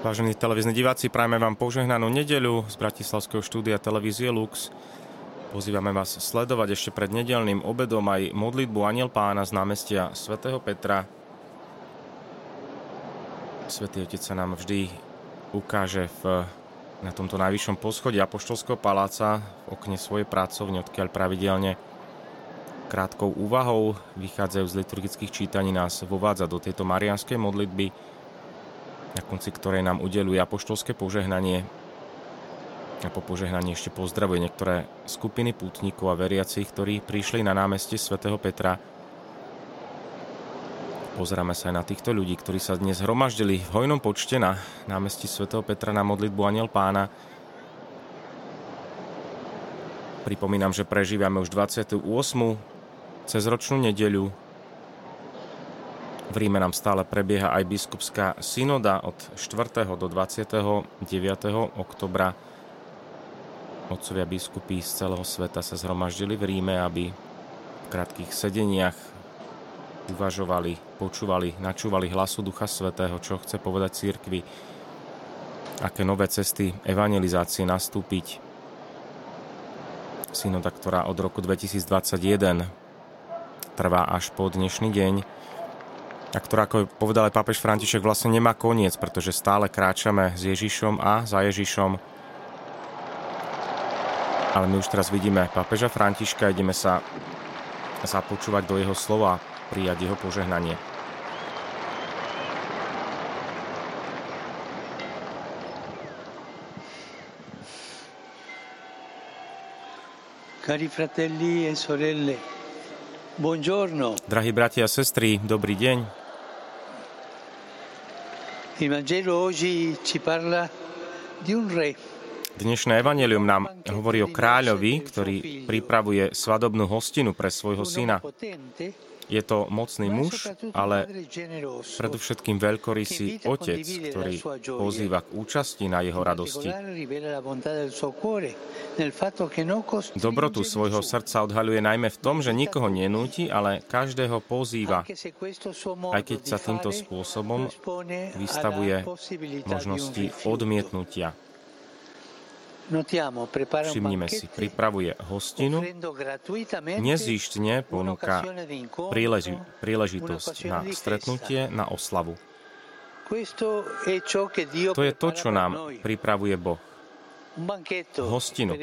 Vážení televízni diváci, prajme vám požehnanú nedeľu z Bratislavského štúdia televízie Lux. Pozývame vás sledovať ešte pred nedelným obedom aj modlitbu Aniel Pána z námestia svätého Petra. Svetý Otec sa nám vždy ukáže v, na tomto najvyššom poschodí Apoštolského paláca v okne svojej pracovne, odkiaľ pravidelne krátkou úvahou vychádzajú z liturgických čítaní nás vovádza do tejto marianskej modlitby, na konci ktorej nám udeluje apoštolské požehnanie a po požehnaní ešte pozdravuje niektoré skupiny pútnikov a veriacich, ktorí prišli na námestie svätého Petra. Pozeráme sa aj na týchto ľudí, ktorí sa dnes hromaždili v hojnom počte na námestí svätého Petra na modlitbu Aniel Pána. Pripomínam, že prežívame už 28. cezročnú nedeľu v Ríme nám stále prebieha aj biskupská synoda od 4. do 29. oktobra. Otcovia biskupy z celého sveta sa zhromaždili v Ríme, aby v krátkých sedeniach uvažovali, počúvali, načúvali hlasu Ducha Svetého, čo chce povedať církvi, aké nové cesty evangelizácie nastúpiť. Synoda, ktorá od roku 2021 trvá až po dnešný deň, a ktorá, ako povedal aj pápež František, vlastne nemá koniec, pretože stále kráčame s Ježišom a za Ježišom. Ale my už teraz vidíme pápeža Františka, ideme sa započúvať do jeho slova, prijať jeho požehnanie. Cari fratelli e sorelle, buongiorno. Drahí bratia a sestry, dobrý deň. Dnešné evanelium nám hovorí o kráľovi, ktorý pripravuje svadobnú hostinu pre svojho syna. Je to mocný muž, ale predovšetkým veľkorysý otec, ktorý pozýva k účasti na jeho radosti. Dobrotu svojho srdca odhaľuje najmä v tom, že nikoho nenúti, ale každého pozýva, aj keď sa týmto spôsobom vystavuje možnosti odmietnutia. Všimnime si, pripravuje hostinu, nezíštne ponúka príleži, príležitosť na stretnutie, na oslavu. To je to, čo nám pripravuje Boh. Hostinu,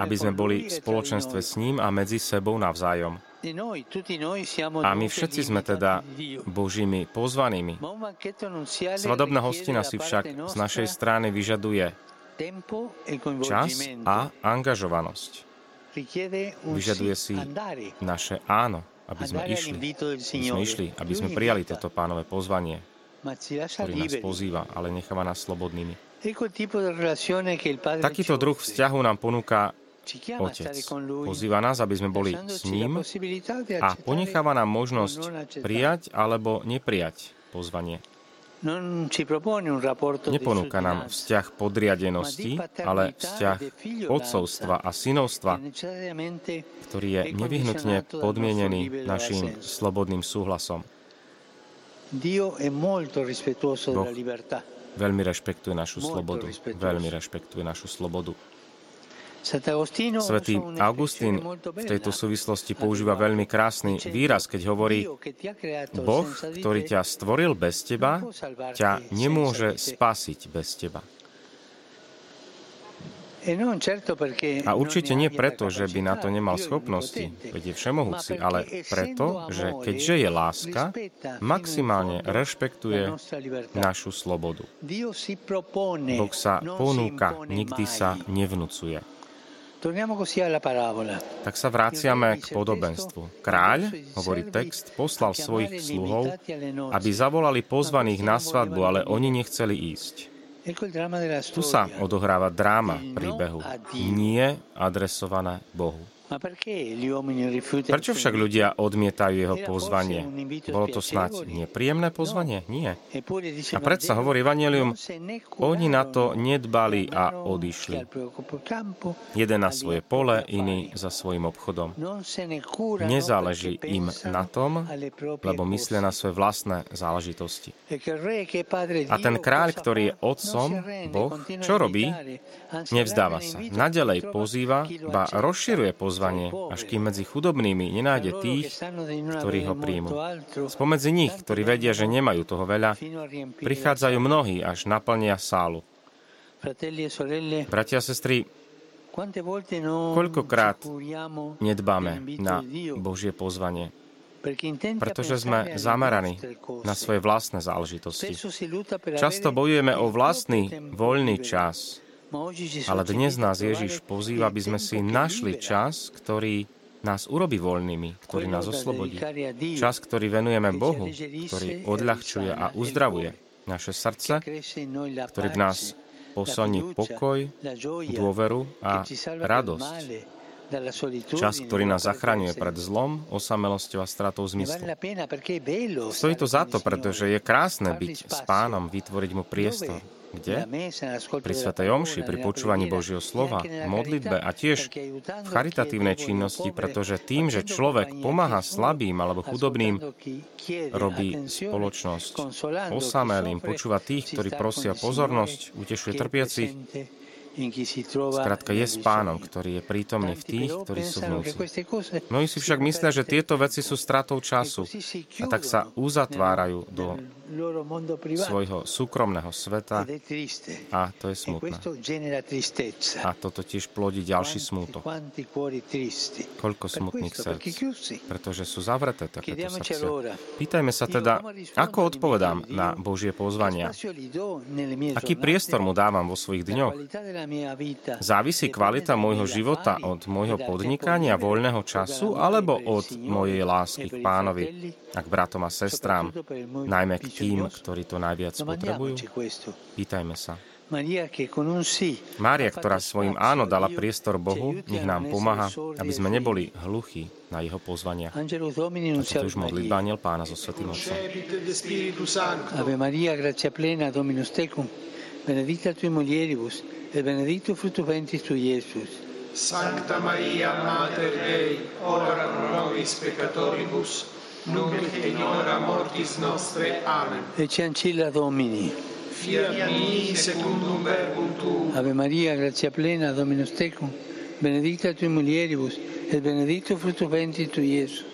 aby sme boli v spoločenstve s ním a medzi sebou navzájom. A my všetci sme teda Božími pozvanými. Svadobná hostina si však z našej strany vyžaduje čas a angažovanosť. Vyžaduje si naše áno, aby sme išli, aby sme išli, aby sme prijali toto pánové pozvanie, ktorý nás pozýva, ale necháva nás slobodnými. Takýto druh vzťahu nám ponúka Otec. Pozýva nás, aby sme boli s ním a ponecháva nám možnosť prijať alebo neprijať pozvanie. Neponúka nám vzťah podriadenosti, ale vzťah otcovstva a synovstva, ktorý je nevyhnutne podmienený našim slobodným súhlasom. Boh veľmi rešpektuje našu slobodu. Veľmi rešpektuje našu slobodu. Svetý Augustín v tejto súvislosti používa veľmi krásny výraz, keď hovorí, Boh, ktorý ťa stvoril bez teba, ťa nemôže spasiť bez teba. A určite nie preto, že by na to nemal schopnosti, veď je všemohúci, ale preto, že keďže je láska, maximálne rešpektuje našu slobodu. Boh sa ponúka, nikdy sa nevnúcuje. Tak sa vraciame k podobenstvu. Kráľ, hovorí text, poslal svojich sluhov, aby zavolali pozvaných na svadbu, ale oni nechceli ísť. Tu sa odohráva dráma príbehu, nie adresované Bohu. Prečo však ľudia odmietajú jeho pozvanie? Bolo to snáď nepríjemné pozvanie? Nie. A predsa hovorí Evangelium, oni na to nedbali a odišli. Jeden na svoje pole, iný za svojim obchodom. Nezáleží im na tom, lebo myslia na svoje vlastné záležitosti. A ten kráľ, ktorý je otcom, Boh, čo robí? Nevzdáva sa. Nadalej pozýva, ba rozširuje pozvanie, až kým medzi chudobnými nenájde tých, ktorí ho príjmu. Spomedzi nich, ktorí vedia, že nemajú toho veľa, prichádzajú mnohí, až naplnia sálu. Bratia a sestry, koľkokrát nedbáme na Božie pozvanie, pretože sme zameraní na svoje vlastné záležitosti. Často bojujeme o vlastný voľný čas, ale dnes nás Ježiš pozýva, aby sme si našli čas, ktorý nás urobí voľnými, ktorý nás oslobodí. Čas, ktorý venujeme Bohu, ktorý odľahčuje a uzdravuje naše srdce, ktorý v nás posilní pokoj, dôveru a radosť. Čas, ktorý nás zachraňuje pred zlom, osamelosťou a stratou zmyslu. Stojí to za to, pretože je krásne byť s pánom, vytvoriť mu priestor. Kde? Pri Svetej Omši, pri počúvaní Božieho slova, modlitbe a tiež v charitatívnej činnosti, pretože tým, že človek pomáha slabým alebo chudobným, robí spoločnosť osamelým, počúva tých, ktorí prosia pozornosť, utešuje trpiacich, Skrátka je s pánom, ktorý je prítomný v tých, ktorí sú vnúci. Mnohí si však myslia, že tieto veci sú stratou času a tak sa uzatvárajú do svojho súkromného sveta a to je smutné. A toto tiež plodí ďalší smútok. Koľko smutných srdc, pretože sú zavreté takéto srdce. Pýtajme sa teda, ako odpovedám na Božie pozvania? Aký priestor mu dávam vo svojich dňoch? Závisí kvalita môjho života od môjho podnikania, voľného času alebo od mojej lásky k pánovi a k bratom a sestrám, najmä k tým, ktorí to najviac potrebujú? Pýtajme sa. Mária, ktorá svojim áno dala priestor Bohu, nech nám pomáha, aby sme neboli hluchí na jeho pozvania. A to už modlitba Aniel Pána so Svetým Otcom. Ave Maria, gracia plena, Dominus tecum, benedicta tui mulieribus, e benedetto frutto ventris tu, Iesus. Sancta Maria, Mater Dei, ora pro nobis peccatoribus, nunc et in hora mortis nostre. Amen. Ecce ancilla Domini. Fiat mi secundum verbum tu. Ave Maria, grazia plena, Dominus tecum, benedicta tui mulieribus, et benedetto frutto ventris tu, Iesus.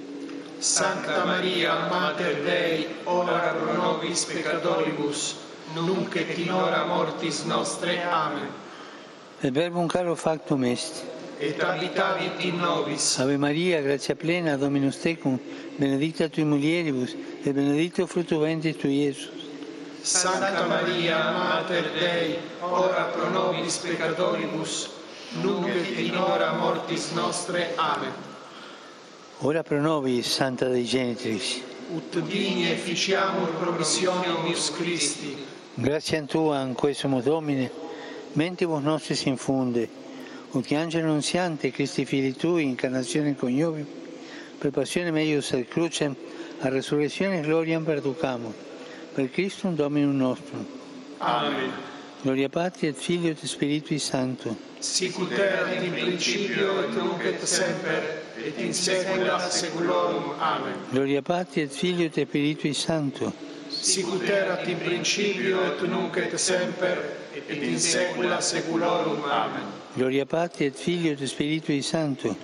Sancta Maria, Mater Dei, ora pro nobis peccatoribus, nunc et in hora mortis nostre. Amen. Il verbum caro factum est. Et abitavit in nobis. Ave Maria, grazia plena, Dominus tecum, benedicta tui mulieribus, et benedictus fructus ventris tui, Iesus. Santa Maria, Mater Dei, ora pro nobis peccatoribus, nunc et in hora mortis nostre. Amen. Ora pro nobis, Santa Dei Genitris. Ut digni efficiamur promissionis Christi. Grazie a Tua, in questo Domine, mentibus nostris infunde, ut che angelo annunziante, Cristi fili tui, incarnazione coniovium, per passione meius ad crucem, a resurrezione gloriam perducamur, per Christum Dominum nostrum. Amen. Gloria Patri et Filio et Spiritui Sancto. Sicut erat in principio et nunc et semper et in saecula saeculorum. Amen. Gloria Patri et Filio et Spiritui Sancto. Sicut erat in principio et nunc et semper et in saecula saeculorum. Amen. Gloria Patri et Filio et Spiritui Sancto.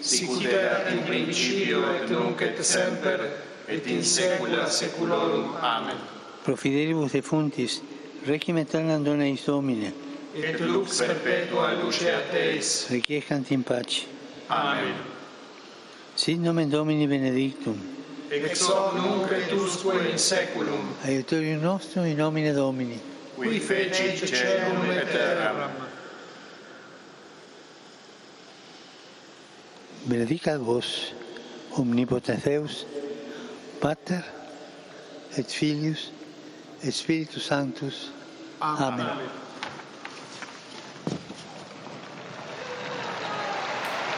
Sicut erat in principio et nunc et semper et in saecula saeculorum. Amen. Pro fidelibus defuntis, requiem aeternam dona eis Domine. Et lux perpetua luce a Teis. Requiescant in pace. Amen. Sit nomen Domini benedictum. ex hoc nunc et usque in saeculum Aiutorium nostrum in nomine Domini. Qui fecit caelum et terram. Benedicat vos omnipotens Deus Pater et Filius et Spiritus Sanctus. Amen, Amen.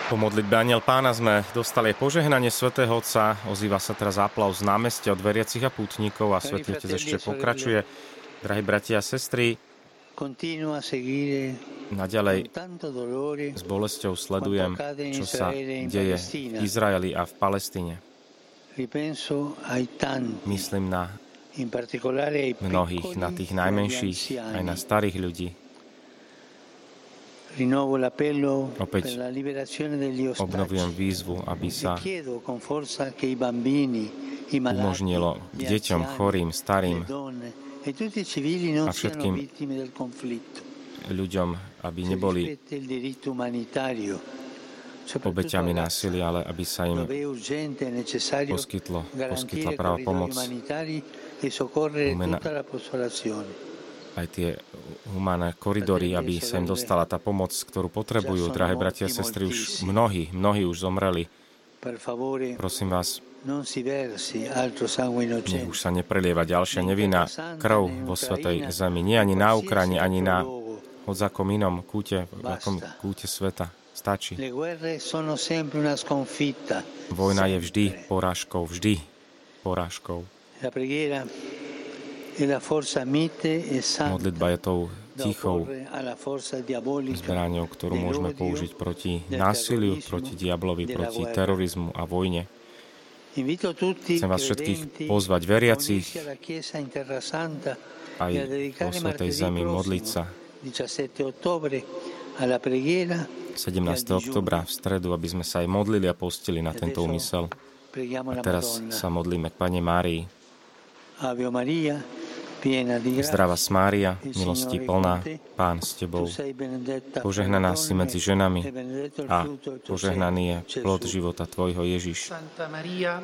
Po modlitbe Aniel pána sme dostali požehnanie svätého Otca. Ozýva sa teraz aplauz z námestia od veriacich a pútnikov a svätý Otec ešte pokračuje. Drahí bratia a sestry, naďalej s bolesťou sledujem, čo sa deje v Izraeli a v Palestíne. Myslím na mnohých, na tých najmenších, aj na starých ľudí, Opäť obnovujem výzvu, aby sa umožnilo deťom, chorým, starým a všetkým ľuďom, aby neboli obeťami násilia, ale aby sa im poskytlo, poskytla práva pomoc, aj tie humánne koridory, aby sa im dostala tá pomoc, ktorú potrebujú. Drahé bratia a sestry, už mnohí, mnohí už zomreli. Prosím vás, nech už sa neprelieva ďalšia nevinná krv vo Svetej Zemi. Nie ani na Ukrajine, ani na hodzakom inom kúte, akom kúte sveta. Stačí. Vojna je vždy porážkou, vždy porážkou. Modlitba je tou tichou zbraňou, ktorú môžeme použiť proti násiliu, proti diablovi, proti terorizmu a vojne. Chcem vás všetkých pozvať veriacich aj vo Svetej Zemi modliť sa 17. oktobra v stredu, aby sme sa aj modlili a postili na tento úmysel. A teraz sa modlíme k Pane Márii. Ave Maria, Zdravá Mária, milosti plná, Pán s Tebou. Požehnaná si medzi ženami a požehnaný je plod života Tvojho Ježiš.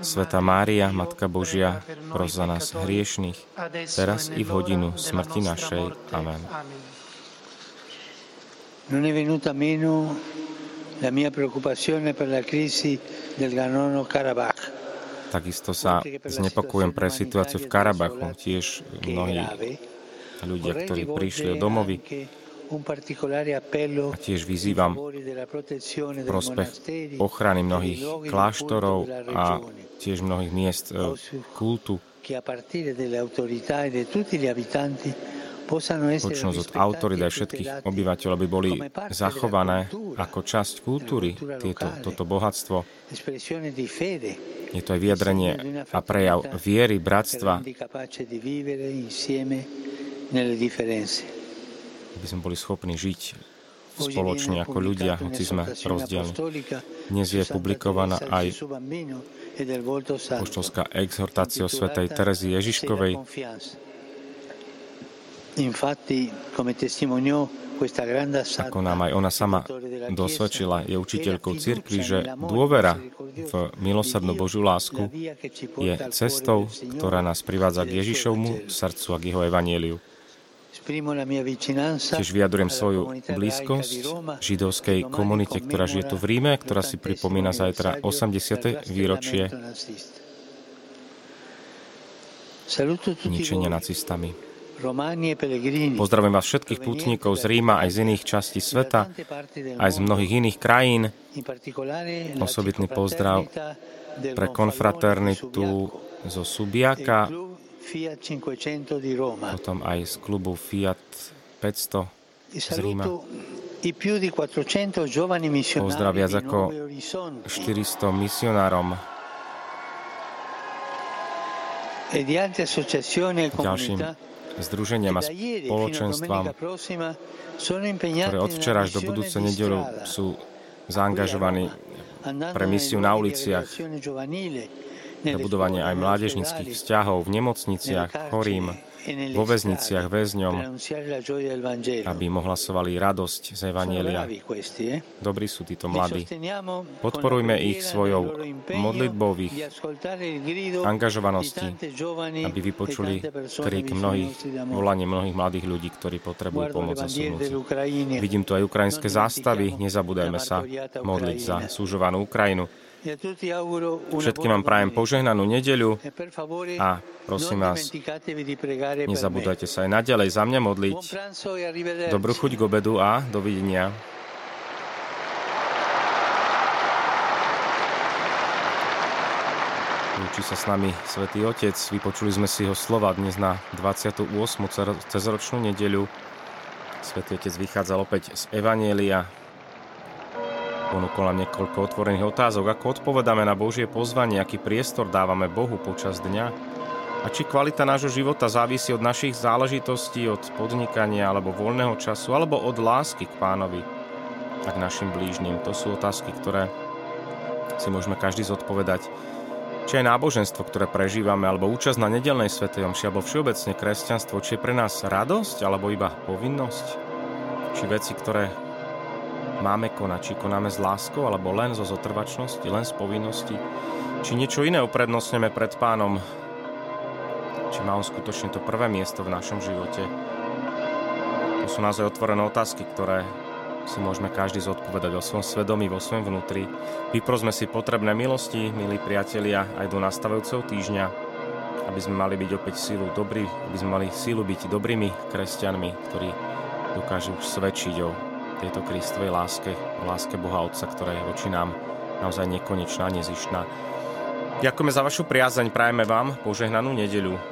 Sveta Mária, Matka Božia, pros za nás hriešných, teraz i v hodinu smrti našej. Amen. Non è venuta meno la mia preoccupazione per la crisi del Nagorno-Karabakh Takisto sa znepokojujem pre situáciu v Karabachu. Tiež mnohí ľudia, ktorí prišli o domovy, a tiež vyzývam prospech ochrany mnohých kláštorov a tiež mnohých miest e, kultu počnúť od autorít aj všetkých obyvateľov, aby boli zachované ako časť kultúry, tieto, toto bohatstvo. Je to aj vyjadrenie a prejav viery, bratstva, aby sme boli schopní žiť spoločne ako ľudia, hoci sme rozdielni. Dnes je publikovaná aj poštolská exhortácia o svätej Terezy Ježiškovej, ako nám aj ona sama dosvedčila, je učiteľkou cirkvi, že dôvera v milosrdnú Božiu lásku je cestou, ktorá nás privádza k Ježišovmu srdcu a k jeho evanieliu. Tiež vyjadrujem svoju blízkosť židovskej komunite, ktorá žije tu v Ríme, ktorá si pripomína zajtra 80. výročie ničenia nacistami. Pozdravujem vás všetkých pútnikov z Ríma aj z iných častí sveta, aj z mnohých iných krajín. Osobitný pozdrav pre konfraternitu zo Subiaka, potom aj z klubu Fiat 500 z Ríma. Pozdrav viac ako 400 misionárom. Ďalším združeniam a spoločenstvám, ktoré od včera až do budúce nedelu sú zaangažovaní pre misiu na uliciach, pre budovanie aj mládežnických vzťahov v nemocniciach, chorým, vo väzniciach väzňom, aby im ohlasovali radosť z Evanielia. Dobrí sú títo mladí. Podporujme ich svojou modlitbou, ich angažovanosti, aby vypočuli krik mnohých, volanie mnohých mladých ľudí, ktorí potrebujú pomoc a súnoci. Vidím tu aj ukrajinské zástavy, nezabúdajme sa modliť za súžovanú Ukrajinu. Všetkým vám prajem požehnanú nedeľu a prosím vás, nezabúdajte sa aj naďalej za mňa modliť. Dobrú chuť k obedu a dovidenia. Lúči sa s nami Svetý Otec. Vypočuli sme si jeho slova dnes na 28. cezročnú nedeľu. Svetý Otec vychádzal opäť z Evanielia Ponúkol nám niekoľko otvorených otázok. Ako odpovedáme na Božie pozvanie, aký priestor dávame Bohu počas dňa? A či kvalita nášho života závisí od našich záležitostí, od podnikania alebo voľného času, alebo od lásky k pánovi a k našim blížnym. To sú otázky, ktoré si môžeme každý zodpovedať či aj náboženstvo, ktoré prežívame, alebo účasť na nedelnej svetej omši, alebo všeobecne kresťanstvo, či je pre nás radosť, alebo iba povinnosť, či veci, ktoré máme konať, či konáme s láskou, alebo len zo zotrvačnosti, len z povinnosti, či niečo iné uprednostneme pred pánom, či má on skutočne to prvé miesto v našom živote. To sú naozaj otvorené otázky, ktoré si môžeme každý zodpovedať o svojom svedomí, vo svojom vnútri. Vyprosme si potrebné milosti, milí priatelia, aj do nastavujúceho týždňa, aby sme mali byť opäť sílu dobrý, aby sme mali sílu byť dobrými kresťanmi, ktorí dokážu svedčiť o tejto Kristovej láske, o láske Boha Otca, ktorá je voči nám naozaj nekonečná, nezištná. Ďakujeme za vašu priazeň, prajeme vám požehnanú nedeľu.